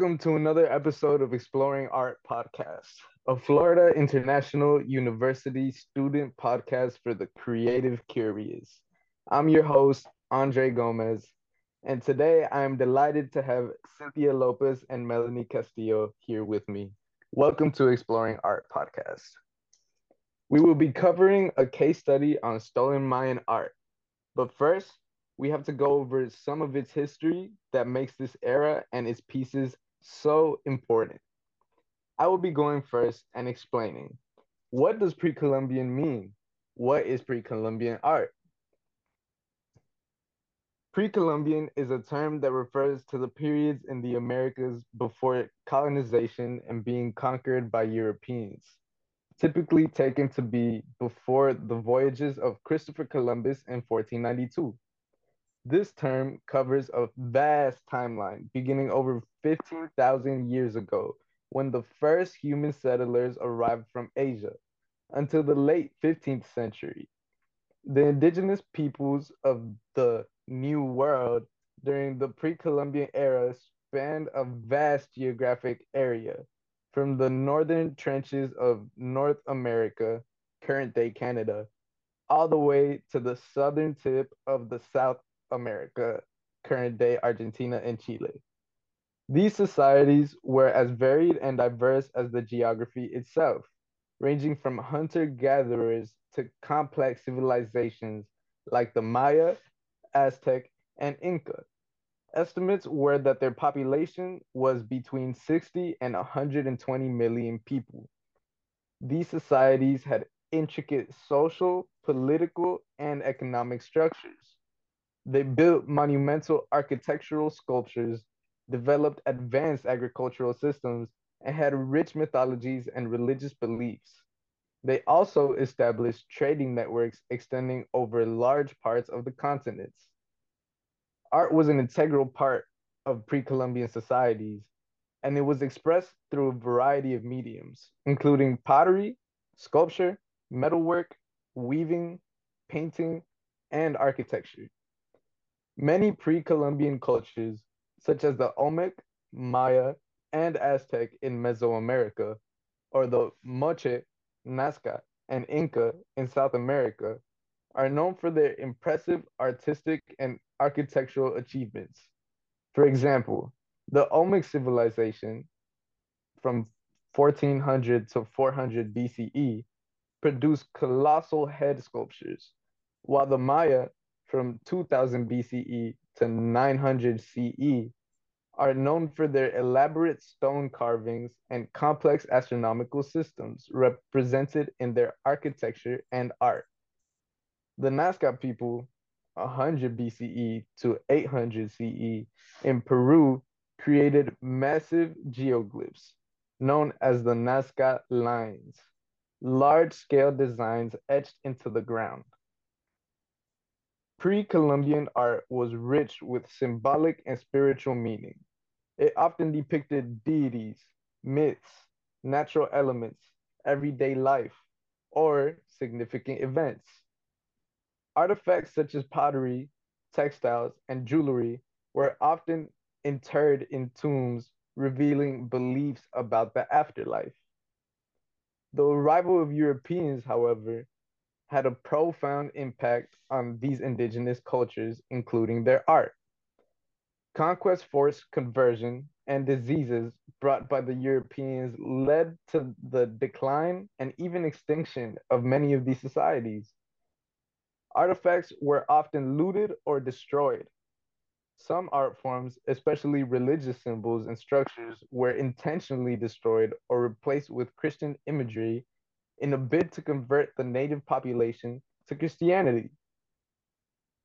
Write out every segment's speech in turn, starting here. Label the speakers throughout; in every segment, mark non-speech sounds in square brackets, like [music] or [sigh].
Speaker 1: Welcome to another episode of Exploring Art Podcast, a Florida International University student podcast for the creative curious. I'm your host, Andre Gomez, and today I am delighted to have Cynthia Lopez and Melanie Castillo here with me. Welcome to Exploring Art Podcast. We will be covering a case study on stolen Mayan art. But first, we have to go over some of its history that makes this era and its pieces so important. I will be going first and explaining what does pre-Columbian mean? What is pre-Columbian art? Pre-Columbian is a term that refers to the periods in the Americas before colonization and being conquered by Europeans, typically taken to be before the voyages of Christopher Columbus in 1492. This term covers a vast timeline beginning over 15,000 years ago when the first human settlers arrived from Asia until the late 15th century. The indigenous peoples of the New World during the pre Columbian era spanned a vast geographic area from the northern trenches of North America, current day Canada, all the way to the southern tip of the South America, current day Argentina and Chile. These societies were as varied and diverse as the geography itself, ranging from hunter gatherers to complex civilizations like the Maya, Aztec, and Inca. Estimates were that their population was between 60 and 120 million people. These societies had intricate social, political, and economic structures. They built monumental architectural sculptures, developed advanced agricultural systems, and had rich mythologies and religious beliefs. They also established trading networks extending over large parts of the continents. Art was an integral part of pre Columbian societies, and it was expressed through a variety of mediums, including pottery, sculpture, metalwork, weaving, painting, and architecture. Many pre-Columbian cultures, such as the Olmec, Maya, and Aztec in Mesoamerica, or the Moche, Nazca, and Inca in South America, are known for their impressive artistic and architectural achievements. For example, the Olmec civilization from 1400 to 400 BCE produced colossal head sculptures, while the Maya from 2000 BCE to 900 CE are known for their elaborate stone carvings and complex astronomical systems represented in their architecture and art. The Nazca people, 100 BCE to 800 CE in Peru, created massive geoglyphs known as the Nazca lines, large scale designs etched into the ground. Pre-Columbian art was rich with symbolic and spiritual meaning. It often depicted deities, myths, natural elements, everyday life, or significant events. Artifacts such as pottery, textiles, and jewelry were often interred in tombs, revealing beliefs about the afterlife. The arrival of Europeans, however, had a profound impact on these indigenous cultures, including their art. Conquest force conversion and diseases brought by the Europeans led to the decline and even extinction of many of these societies. Artifacts were often looted or destroyed. Some art forms, especially religious symbols and structures, were intentionally destroyed or replaced with Christian imagery in a bid to convert the native population to Christianity.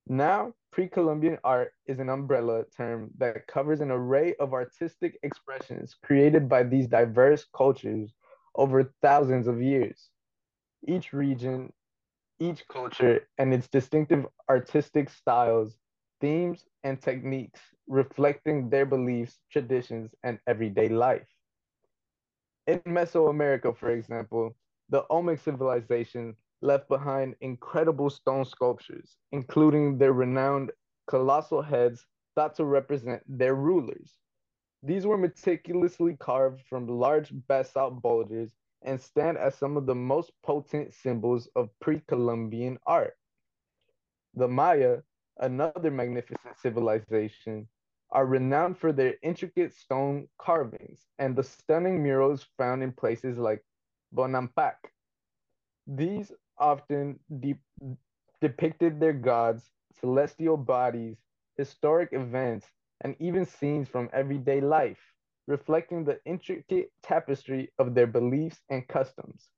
Speaker 1: Now, pre Columbian art is an umbrella term that covers an array of artistic expressions created by these diverse cultures over thousands of years. Each region, each culture, and its distinctive artistic styles, themes, and techniques reflecting their beliefs, traditions, and everyday life. In Mesoamerica, for example, the Olmec civilization left behind incredible stone sculptures, including their renowned colossal heads thought to represent their rulers. These were meticulously carved from large basalt boulders and stand as some of the most potent symbols of pre-Columbian art. The Maya, another magnificent civilization, are renowned for their intricate stone carvings and the stunning murals found in places like Bonampak. These often de depicted their gods, celestial bodies, historic events, and even scenes from everyday life, reflecting the intricate tapestry of their beliefs and customs.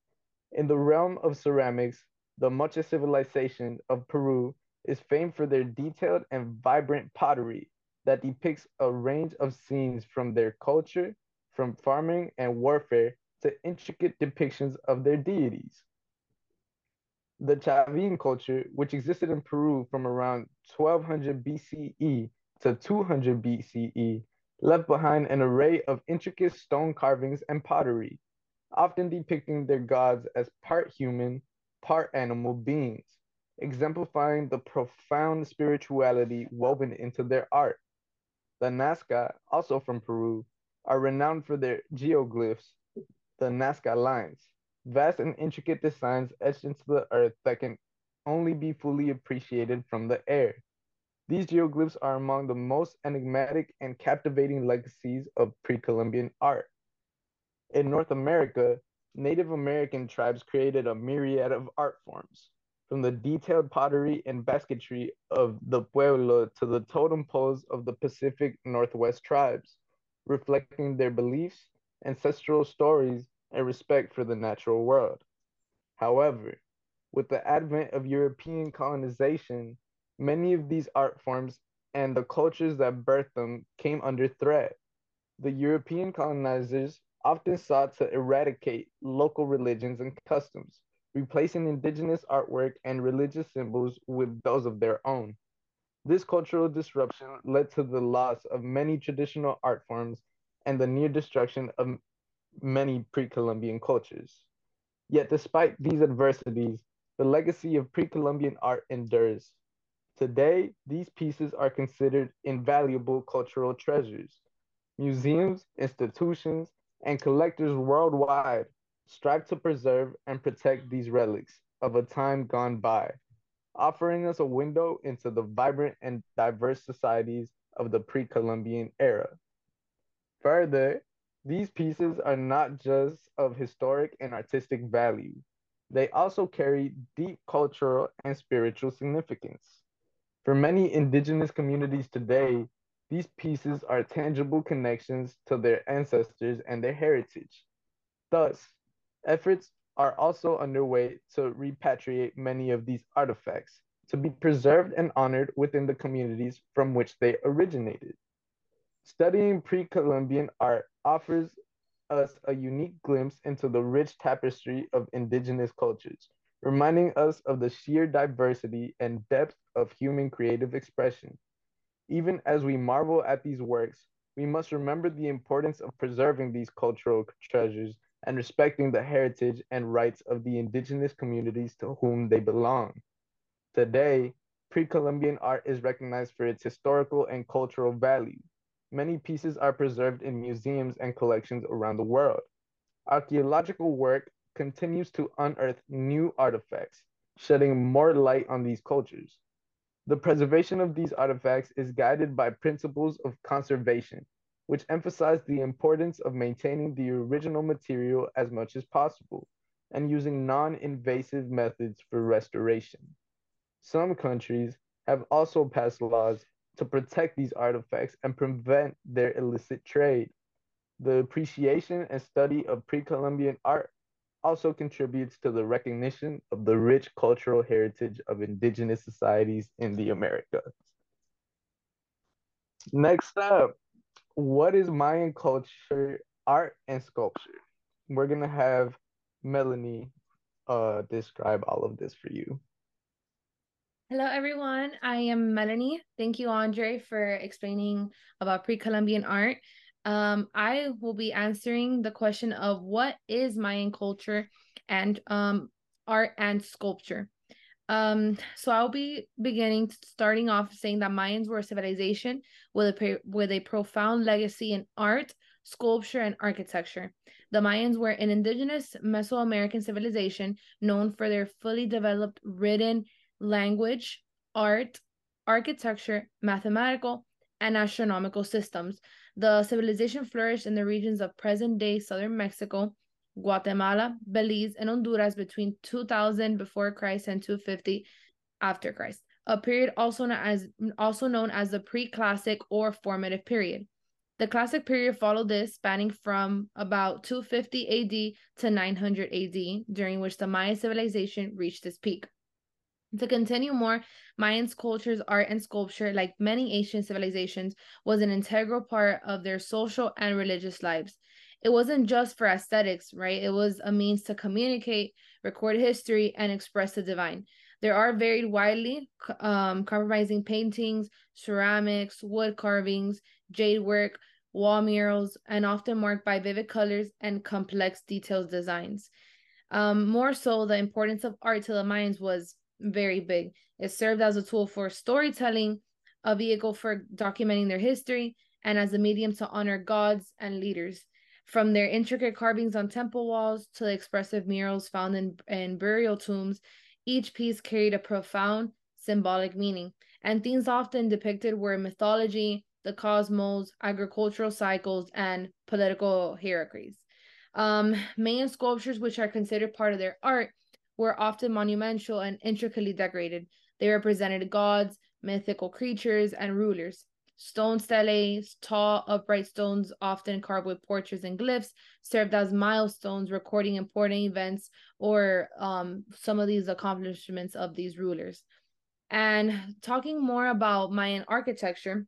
Speaker 1: In the realm of ceramics, the Moche civilization of Peru is famed for their detailed and vibrant pottery that depicts a range of scenes from their culture, from farming and warfare to intricate depictions of their deities. The Chavin culture, which existed in Peru from around 1200 BCE to 200 BCE, left behind an array of intricate stone carvings and pottery, often depicting their gods as part human, part animal beings, exemplifying the profound spirituality woven into their art. The Nazca, also from Peru, are renowned for their geoglyphs, the Nazca lines, vast and intricate designs etched into the earth that can only be fully appreciated from the air. These geoglyphs are among the most enigmatic and captivating legacies of pre-Columbian art. In North America, Native American tribes created a myriad of art forms, from the detailed pottery and basketry of the Pueblo to the totem poles of the Pacific Northwest tribes, reflecting their beliefs, ancestral stories, and respect for the natural world. However, with the advent of European colonization, many of these art forms and the cultures that birthed them came under threat. The European colonizers often sought to eradicate local religions and customs, replacing indigenous artwork and religious symbols with those of their own. This cultural disruption led to the loss of many traditional art forms and the near destruction of many pre-Columbian cultures. Yet despite these adversities, the legacy of pre-Columbian art endures. Today, these pieces are considered invaluable cultural treasures. Museums, institutions, and collectors worldwide strive to preserve and protect these relics of a time gone by, offering us a window into the vibrant and diverse societies of the pre-Columbian era. Further, these pieces are not just of historic and artistic value, they also carry deep cultural and spiritual significance. For many indigenous communities today, these pieces are tangible connections to their ancestors and their heritage. Thus, efforts are also underway to repatriate many of these artifacts to be preserved and honored within the communities from which they originated. Studying pre-Columbian art offers us a unique glimpse into the rich tapestry of indigenous cultures, reminding us of the sheer diversity and depth of human creative expression. Even as we marvel at these works, we must remember the importance of preserving these cultural treasures and respecting the heritage and rights of the indigenous communities to whom they belong. Today, pre-Columbian art is recognized for its historical and cultural value, Many pieces are preserved in museums and collections around the world. Archaeological work continues to unearth new artifacts, shedding more light on these cultures. The preservation of these artifacts is guided by principles of conservation, which emphasize the importance of maintaining the original material as much as possible and using non-invasive methods for restoration. Some countries have also passed laws to protect these artifacts and prevent their illicit trade. The appreciation and study of pre-Columbian art also contributes to the recognition of the rich cultural heritage of indigenous societies in the Americas. Next up, what is Mayan culture, art, and sculpture? We're gonna have Melanie uh, describe all of this for you.
Speaker 2: Hello, everyone. I am Melanie. Thank you, Andre, for explaining about pre Columbian art. Um, I will be answering the question of what is Mayan culture and um, art and sculpture. Um, so I'll be beginning starting off saying that Mayans were a civilization with a with a profound legacy in art, sculpture, and architecture. The Mayans were an indigenous Mesoamerican civilization known for their fully developed written language, art, architecture, mathematical, and astronomical systems. The civilization flourished in the regions of present day southern Mexico, Guatemala, Belize, and Honduras between 2000 before Christ and 250 after Christ, a period also known as also known as the pre-classic or formative period. The classic period followed this, spanning from about 250 AD to 900 AD, during which the Maya civilization reached its peak. To continue more, Mayans culture's art and sculpture, like many ancient civilizations, was an integral part of their social and religious lives. It wasn't just for aesthetics, right? It was a means to communicate, record history, and express the divine. There are varied widely um, compromising paintings, ceramics, wood carvings, jade work, wall murals, and often marked by vivid colors and complex detailed designs. Um, more so, the importance of art to the Mayans was very big. It served as a tool for storytelling, a vehicle for documenting their history, and as a medium to honor gods and leaders. From their intricate carvings on temple walls to the expressive murals found in, in burial tombs, each piece carried a profound symbolic meaning. And themes often depicted were mythology, the cosmos, agricultural cycles, and political hierarchies. Um, Mayan sculptures, which are considered part of their art, were often monumental and intricately decorated. They represented gods, mythical creatures, and rulers. Stone steles, tall, upright stones, often carved with portraits and glyphs, served as milestones recording important events or um, some of these accomplishments of these rulers. And talking more about Mayan architecture,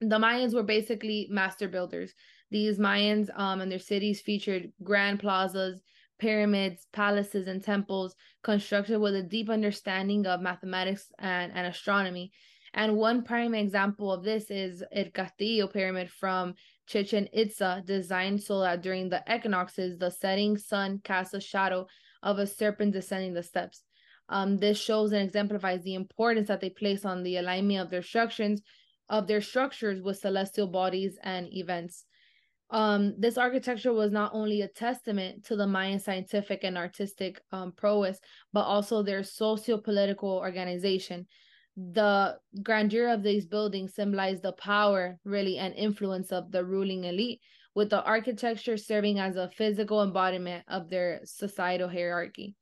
Speaker 2: the Mayans were basically master builders. These Mayans um, and their cities featured grand plazas, pyramids, palaces, and temples constructed with a deep understanding of mathematics and, and astronomy. And one prime example of this is El Castillo pyramid from Chichen Itza, designed so that during the equinoxes, the setting sun casts a shadow of a serpent descending the steps. Um, this shows and exemplifies the importance that they place on the alignment of their structures, of their structures with celestial bodies and events. Um, this architecture was not only a testament to the Mayan scientific and artistic um, prowess, but also their socio-political organization. The grandeur of these buildings symbolized the power, really, and influence of the ruling elite, with the architecture serving as a physical embodiment of their societal hierarchy.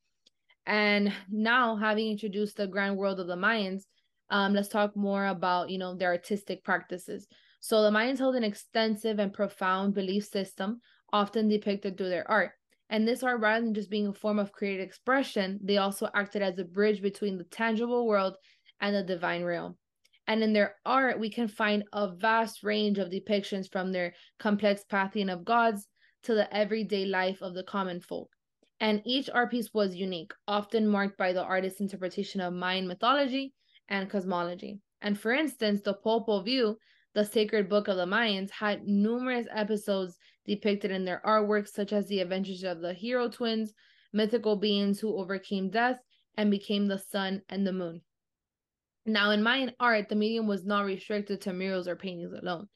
Speaker 2: And now, having introduced the grand world of the Mayans, um, let's talk more about you know their artistic practices. So the Mayans held an extensive and profound belief system, often depicted through their art. And this art, rather than just being a form of creative expression, they also acted as a bridge between the tangible world and the divine realm. And in their art, we can find a vast range of depictions from their complex pantheon of gods to the everyday life of the common folk. And each art piece was unique, often marked by the artist's interpretation of Mayan mythology and cosmology. And for instance, the Popol Vuh the sacred book of the Mayans had numerous episodes depicted in their artwork, such as the adventures of the hero twins, mythical beings who overcame death and became the sun and the moon. Now, in Mayan art, the medium was not restricted to murals or paintings alone.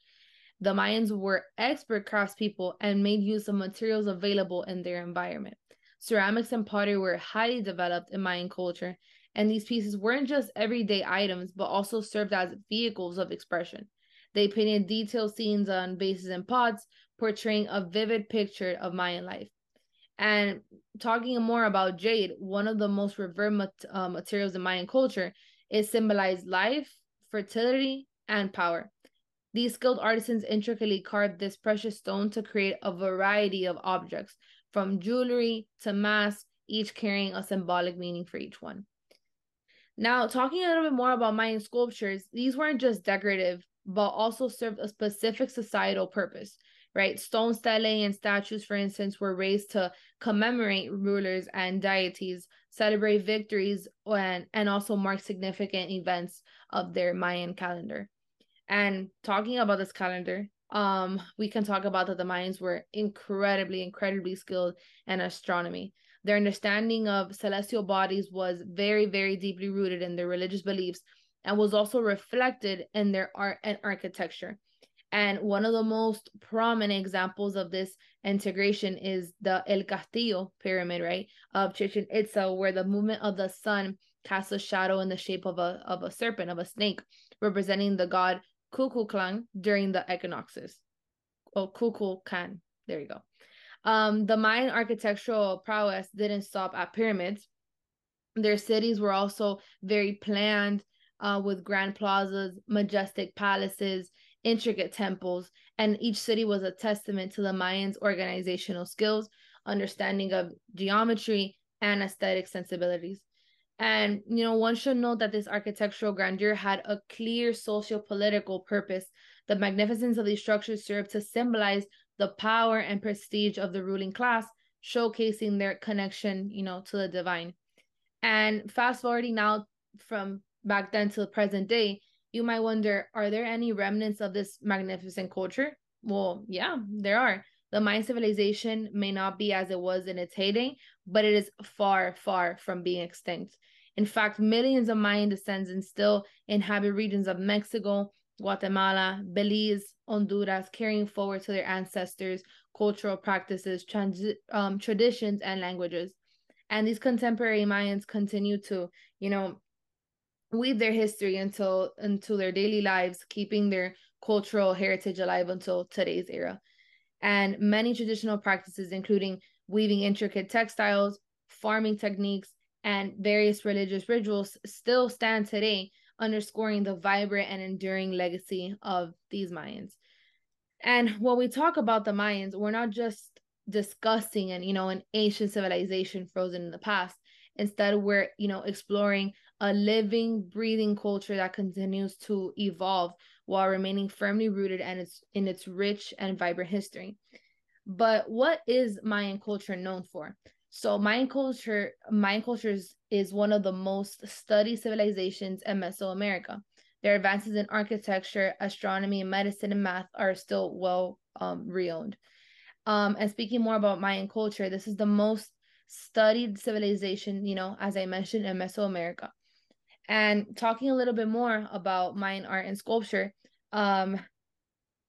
Speaker 2: The Mayans were expert craftspeople and made use of materials available in their environment. Ceramics and pottery were highly developed in Mayan culture, and these pieces weren't just everyday items, but also served as vehicles of expression. They painted detailed scenes on bases and pots, portraying a vivid picture of Mayan life. And talking more about jade, one of the most revered mat- uh, materials in Mayan culture, it symbolized life, fertility, and power. These skilled artisans intricately carved this precious stone to create a variety of objects, from jewelry to masks, each carrying a symbolic meaning for each one. Now, talking a little bit more about Mayan sculptures, these weren't just decorative but also served a specific societal purpose, right? Stone stelae and statues, for instance, were raised to commemorate rulers and deities, celebrate victories, and, and also mark significant events of their Mayan calendar. And talking about this calendar, um, we can talk about that the Mayans were incredibly, incredibly skilled in astronomy. Their understanding of celestial bodies was very, very deeply rooted in their religious beliefs and was also reflected in their art and architecture. And one of the most prominent examples of this integration is the El Castillo pyramid, right, of Chichen Itza, where the movement of the sun casts a shadow in the shape of a of a serpent, of a snake, representing the god Kukulkan during the equinoxes. Oh, Kukulkan. There you go. Um, the Mayan architectural prowess didn't stop at pyramids. Their cities were also very planned, uh, with grand plazas, majestic palaces, intricate temples, and each city was a testament to the Mayans' organizational skills, understanding of geometry, and aesthetic sensibilities. And, you know, one should note that this architectural grandeur had a clear social political purpose. The magnificence of these structures served to symbolize the power and prestige of the ruling class, showcasing their connection, you know, to the divine. And fast forwarding now from back then to the present day, you might wonder, are there any remnants of this magnificent culture? Well, yeah, there are. The Mayan civilization may not be as it was in its heyday, but it is far, far from being extinct. In fact, millions of Mayan descendants still inhabit regions of Mexico, Guatemala, Belize, Honduras, carrying forward to their ancestors' cultural practices, trans- um, traditions, and languages. And these contemporary Mayans continue to, you know, weave their history until into their daily lives, keeping their cultural heritage alive until today's era. And many traditional practices, including weaving intricate textiles, farming techniques, and various religious rituals, still stand today, underscoring the vibrant and enduring legacy of these Mayans. And when we talk about the Mayans, we're not just discussing and you know an ancient civilization frozen in the past. Instead, we're you know exploring a living, breathing culture that continues to evolve while remaining firmly rooted in its in its rich and vibrant history. But what is Mayan culture known for? So Mayan culture, Mayan cultures is one of the most studied civilizations in Mesoamerica. Their advances in architecture, astronomy, medicine, and math are still well um, renowned. Um, and speaking more about Mayan culture, this is the most studied civilization, you know, as I mentioned, in Mesoamerica. And talking a little bit more about Mayan art and sculpture, um,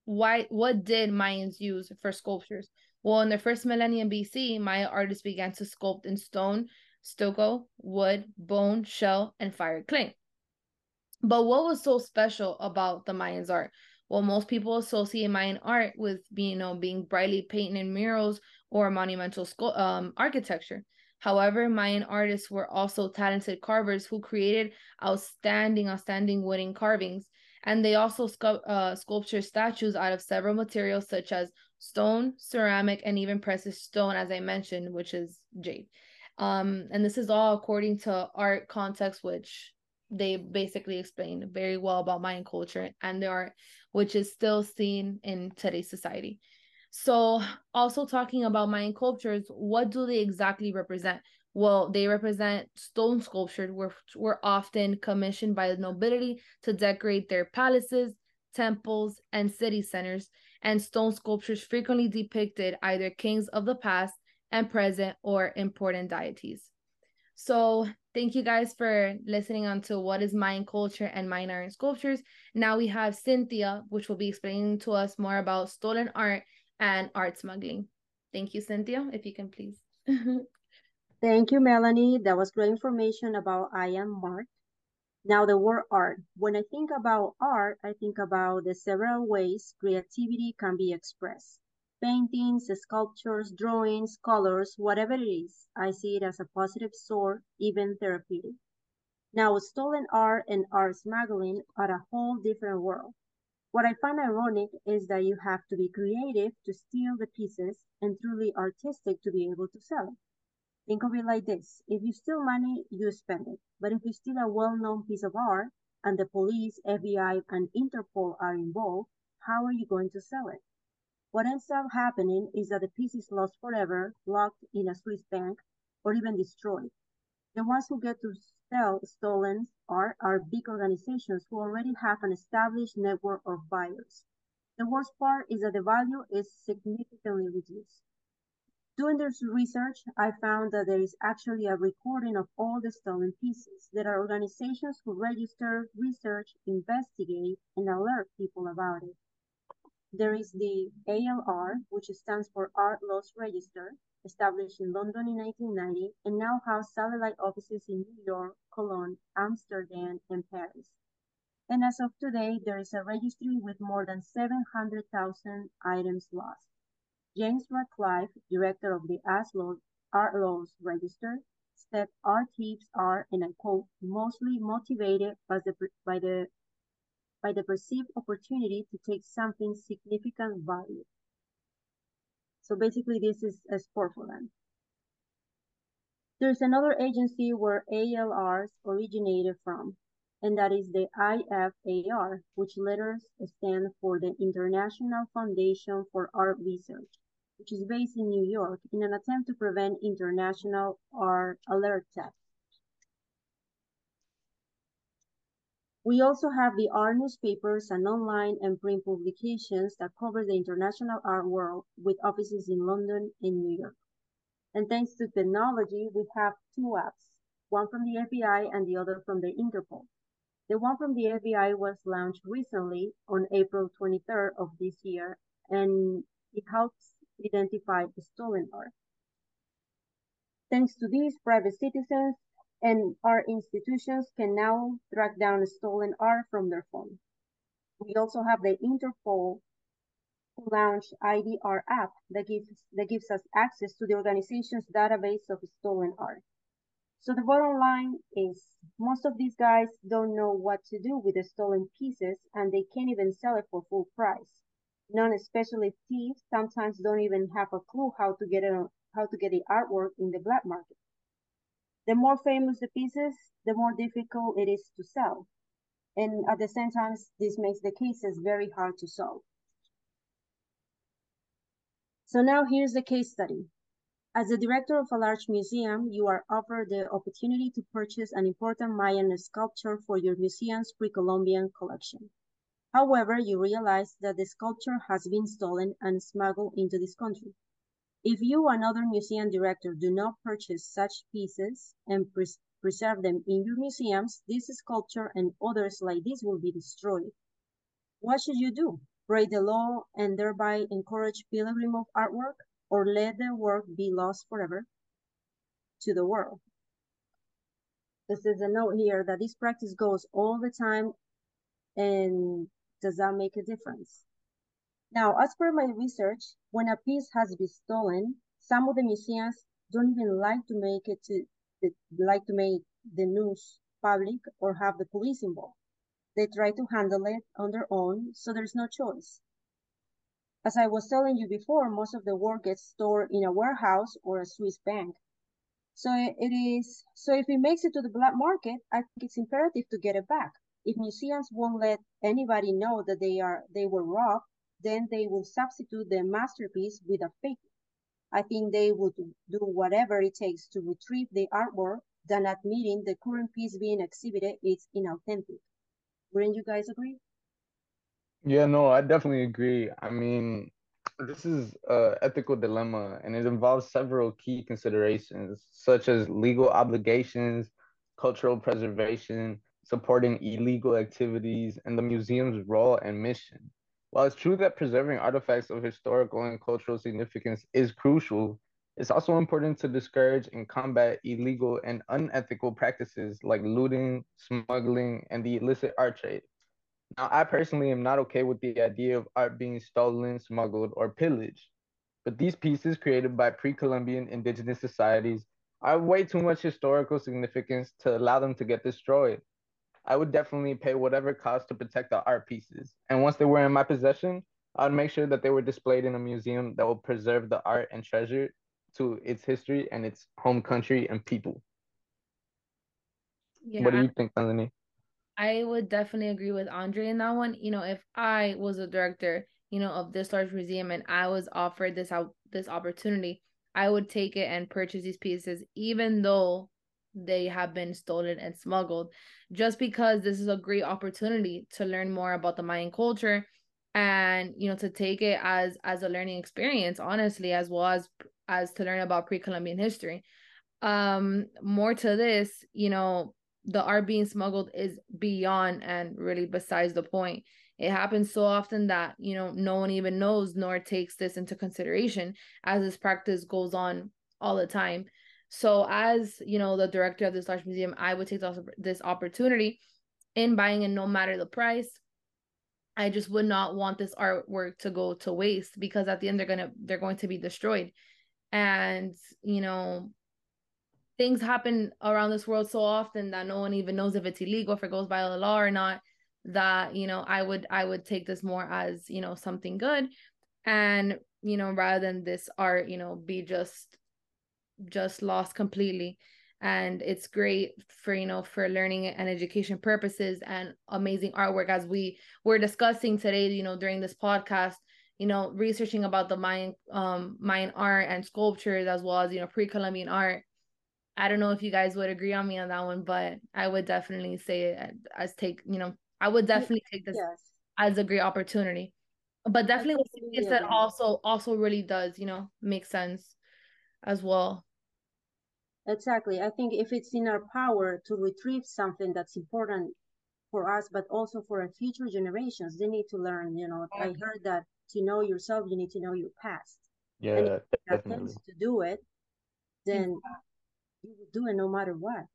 Speaker 2: why what did Mayans use for sculptures? Well, in the first millennium BC, Maya artists began to sculpt in stone, stucco, wood, bone, shell, and fire clay. But what was so special about the Mayans art? Well, most people associate Mayan art with being, you know, being brightly painted in murals or monumental um, architecture. However, Mayan artists were also talented carvers who created outstanding, outstanding wooden carvings. And they also sculpt, uh, sculpture statues out of several materials such as stone, ceramic, and even precious stone, as I mentioned, which is jade. Um, and this is all according to art context, which they basically explain very well about Mayan culture and their art, which is still seen in today's society. So, also talking about Mayan cultures, what do they exactly represent? Well, they represent stone sculptures, which were often commissioned by the nobility to decorate their palaces, temples, and city centers. And stone sculptures frequently depicted either kings of the past and present or important deities. So, thank you guys for listening on to what is Mayan culture and Mayan art and sculptures. Now we have Cynthia, which will be explaining to us more about stolen art and art smuggling. Thank you, Cynthia, if you can please. [laughs]
Speaker 3: Thank you, Melanie. That was great information about I am Mark. Now the word art. When I think about art, I think about the several ways creativity can be expressed. Paintings, sculptures, drawings, colors, whatever it is, I see it as a positive source, even therapeutic. Now, stolen art and art smuggling are a whole different world. What I find ironic is that you have to be creative to steal the pieces and truly artistic to be able to sell. Think of it like this. If you steal money, you spend it. But if you steal a well-known piece of art and the police, FBI, and Interpol are involved, how are you going to sell it? What ends up happening is that the piece is lost forever, locked in a Swiss bank, or even destroyed. The ones who get to sell stolen art are big organizations who already have an established network of buyers. The worst part is that the value is significantly reduced. Doing this research, I found that there is actually a recording of all the stolen pieces. There are organizations who register, research, investigate, and alert people about it. There is the ALR, which stands for Art Loss Register, established in London in 1990, and now has satellite offices in New York, Cologne, Amsterdam, and Paris. And as of today, there is a registry with more than 700,000 items lost. James Radcliffe, director of the Aslo Art Loss Register, said art thieves are, and I quote, mostly motivated by the, by the, by the perceived opportunity to take something significant value. So basically this is a sport for them. There's another agency where ALRs originated from, and that is the IFAR, which letters stand for the International Foundation for Art Research which is based in New York, in an attempt to prevent international art alert theft. We also have the art newspapers and online and print publications that cover the international art world with offices in London and New York. And thanks to technology, we have two apps, one from the FBI and the other from the Interpol. The one from the FBI was launched recently on April 23rd of this year, and it helps identify the stolen art. Thanks to these, private citizens and our institutions can now track down stolen art from their phone. We also have the Interpol launched ID-Art app that gives, that gives us access to the organization's database of stolen art. So the bottom line is most of these guys don't know what to do with the stolen pieces and they can't even sell it for full price non-specialist thieves sometimes don't even have a clue how to get it how to get the artwork in the black market. The more famous the pieces, the more difficult it is to sell. And at the same time, this makes the cases very hard to solve. So now here's the case study. As the director of a large museum, you are offered the opportunity to purchase an important Mayan sculpture for your museum's pre-Columbian collection. However, you realize that the sculpture has been stolen and smuggled into this country. If you and other museum director do not purchase such pieces and pres preserve them in your museums, this sculpture and others like this will be destroyed. What should you do? Break the law and thereby encourage pilgrim of artwork or let the work be lost forever to the world? This is a note here that this practice goes all the time and does that make a difference? Now, as per my research, when a piece has been stolen, some of the museums don't even like to make it to like to make the news public or have the police involved. They try to handle it on their own, so there's no choice. As I was telling you before, most of the work gets stored in a warehouse or a Swiss bank. So it is, so if it makes it to the black market, I think it's imperative to get it back. If museums won't let anybody know that they are they were robbed, then they will substitute the masterpiece with a fake. I think they would do whatever it takes to retrieve the artwork than admitting the current piece being exhibited is inauthentic. Wouldn't you guys agree?
Speaker 1: Yeah, no, I definitely agree. I mean, this is a ethical dilemma and it involves several key considerations such as legal obligations, cultural preservation, supporting illegal activities, and the museum's role and mission. While it's true that preserving artifacts of historical and cultural significance is crucial, it's also important to discourage and combat illegal and unethical practices like looting, smuggling, and the illicit art trade. Now, I personally am not okay with the idea of art being stolen, smuggled, or pillaged, but these pieces created by pre Columbian indigenous societies are way too much historical significance to allow them to get destroyed. I would definitely pay whatever cost to protect the art pieces. And once they were in my possession, I'd make sure that they were displayed in a museum that will preserve the art and treasure to its history and its home country and people. Yeah, what do you think, Melanie?
Speaker 2: I would definitely agree with Andre in that one. You know, if I was a director, you know, of this large museum and I was offered this out this opportunity, I would take it and purchase these pieces, even though they have been stolen and smuggled just because this is a great opportunity to learn more about the Mayan culture and you know to take it as as a learning experience honestly as well as as to learn about pre-columbian history. Um more to this you know the art being smuggled is beyond and really besides the point. It happens so often that you know no one even knows nor takes this into consideration as this practice goes on all the time so as you know the director of this large museum i would take this opportunity in buying it no matter the price. I just would not want this artwork to go to waste because at the end they're gonna they're going to be destroyed. And you know things happen around this world so often that no one even knows if it's illegal if it goes by the law or not that you know i would i would take this more as you know something good. And you know rather than this art you know be just just lost completely. And it's great for you know for learning and education purposes and amazing artwork as we were discussing today you know during this podcast you know researching about the mayan um mayan art and sculptures as well as you know pre-columbian art. I don't know if you guys would agree on me on that one but i would definitely say it as take you know i would definitely take this yes. as a great opportunity. But definitely what you said also also really does you know make sense as well
Speaker 3: Exactly. I think if it's in our power to retrieve something that's important for us, but also for our future generations, they need to learn. You know, I mm-hmm. heard that to know yourself, you need to know your past.
Speaker 1: Yeah, and if definitely.
Speaker 3: To do it, then you will do it no matter what.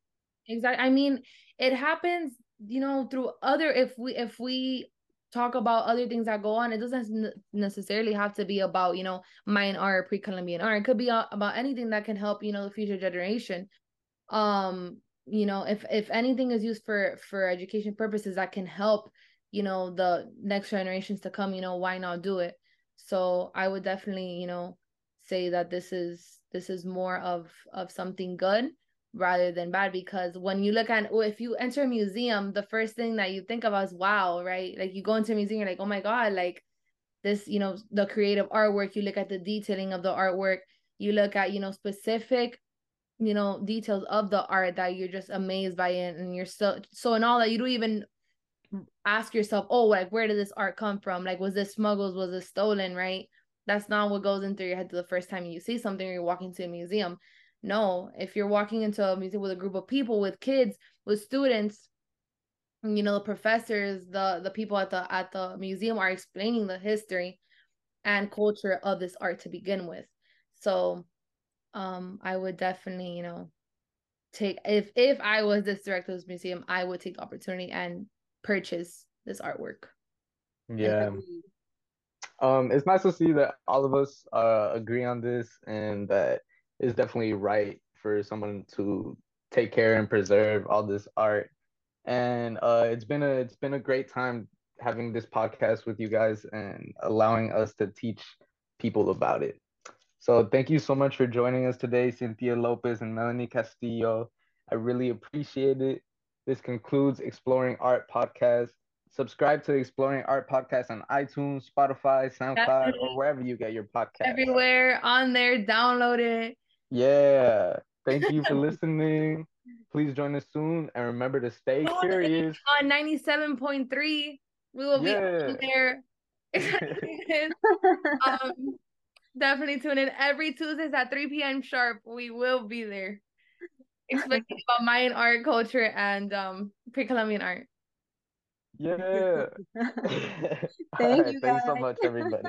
Speaker 2: Exactly. I mean, it happens, you know, through other. If we if we talk about other things that go on. It doesn't necessarily have to be about, you know, Mayan art, pre-Columbian art. It could be about anything that can help, you know, the future generation. Um, you know, if if anything is used for for education purposes that can help, you know, the next generations to come, you know, why not do it? So I would definitely, you know, say that this is this is more of of something good rather than bad because when you look at if you enter a museum the first thing that you think about is wow right? Like you go into a museum you're like oh my god like this you know the creative artwork you look at the detailing of the artwork you look at you know specific you know details of the art that you're just amazed by it and you're so so in all that you don't even ask yourself oh like where did this art come from? Like was this smuggled was it stolen? Right? That's not what goes into your head the first time you see something or you're walking to a museum no, if you're walking into a museum with a group of people, with kids, with students, you know, the professors, the the people at the at the museum are explaining the history and culture of this art to begin with. So um I would definitely, you know, take if if I was this director of this museum, I would take the opportunity and purchase this artwork.
Speaker 1: Yeah. Um, it's nice to see that all of us uh, agree on this and that is definitely right for someone to take care and preserve all this art. And uh, it's been a it's been a great time having this podcast with you guys and allowing us to teach people about it. So thank you so much for joining us today, Cynthia Lopez and Melanie Castillo. I really appreciate it. This concludes Exploring Art Podcast. Subscribe to Exploring Art Podcast on iTunes, Spotify, SoundCloud, Definitely. or wherever you get your podcast.
Speaker 2: Everywhere on there, download it.
Speaker 1: Yeah. Thank you for [laughs] listening. Please join us soon and remember to stay oh, curious.
Speaker 2: On 97.3, we will yeah. be there. [laughs] [laughs] um, definitely tune in every Tuesdays at 3 p.m. sharp. We will be there explaining about Mayan art, culture, and um, pre-Columbian art.
Speaker 1: Yeah. Thank right, you. Guys. Thanks so much, everybody.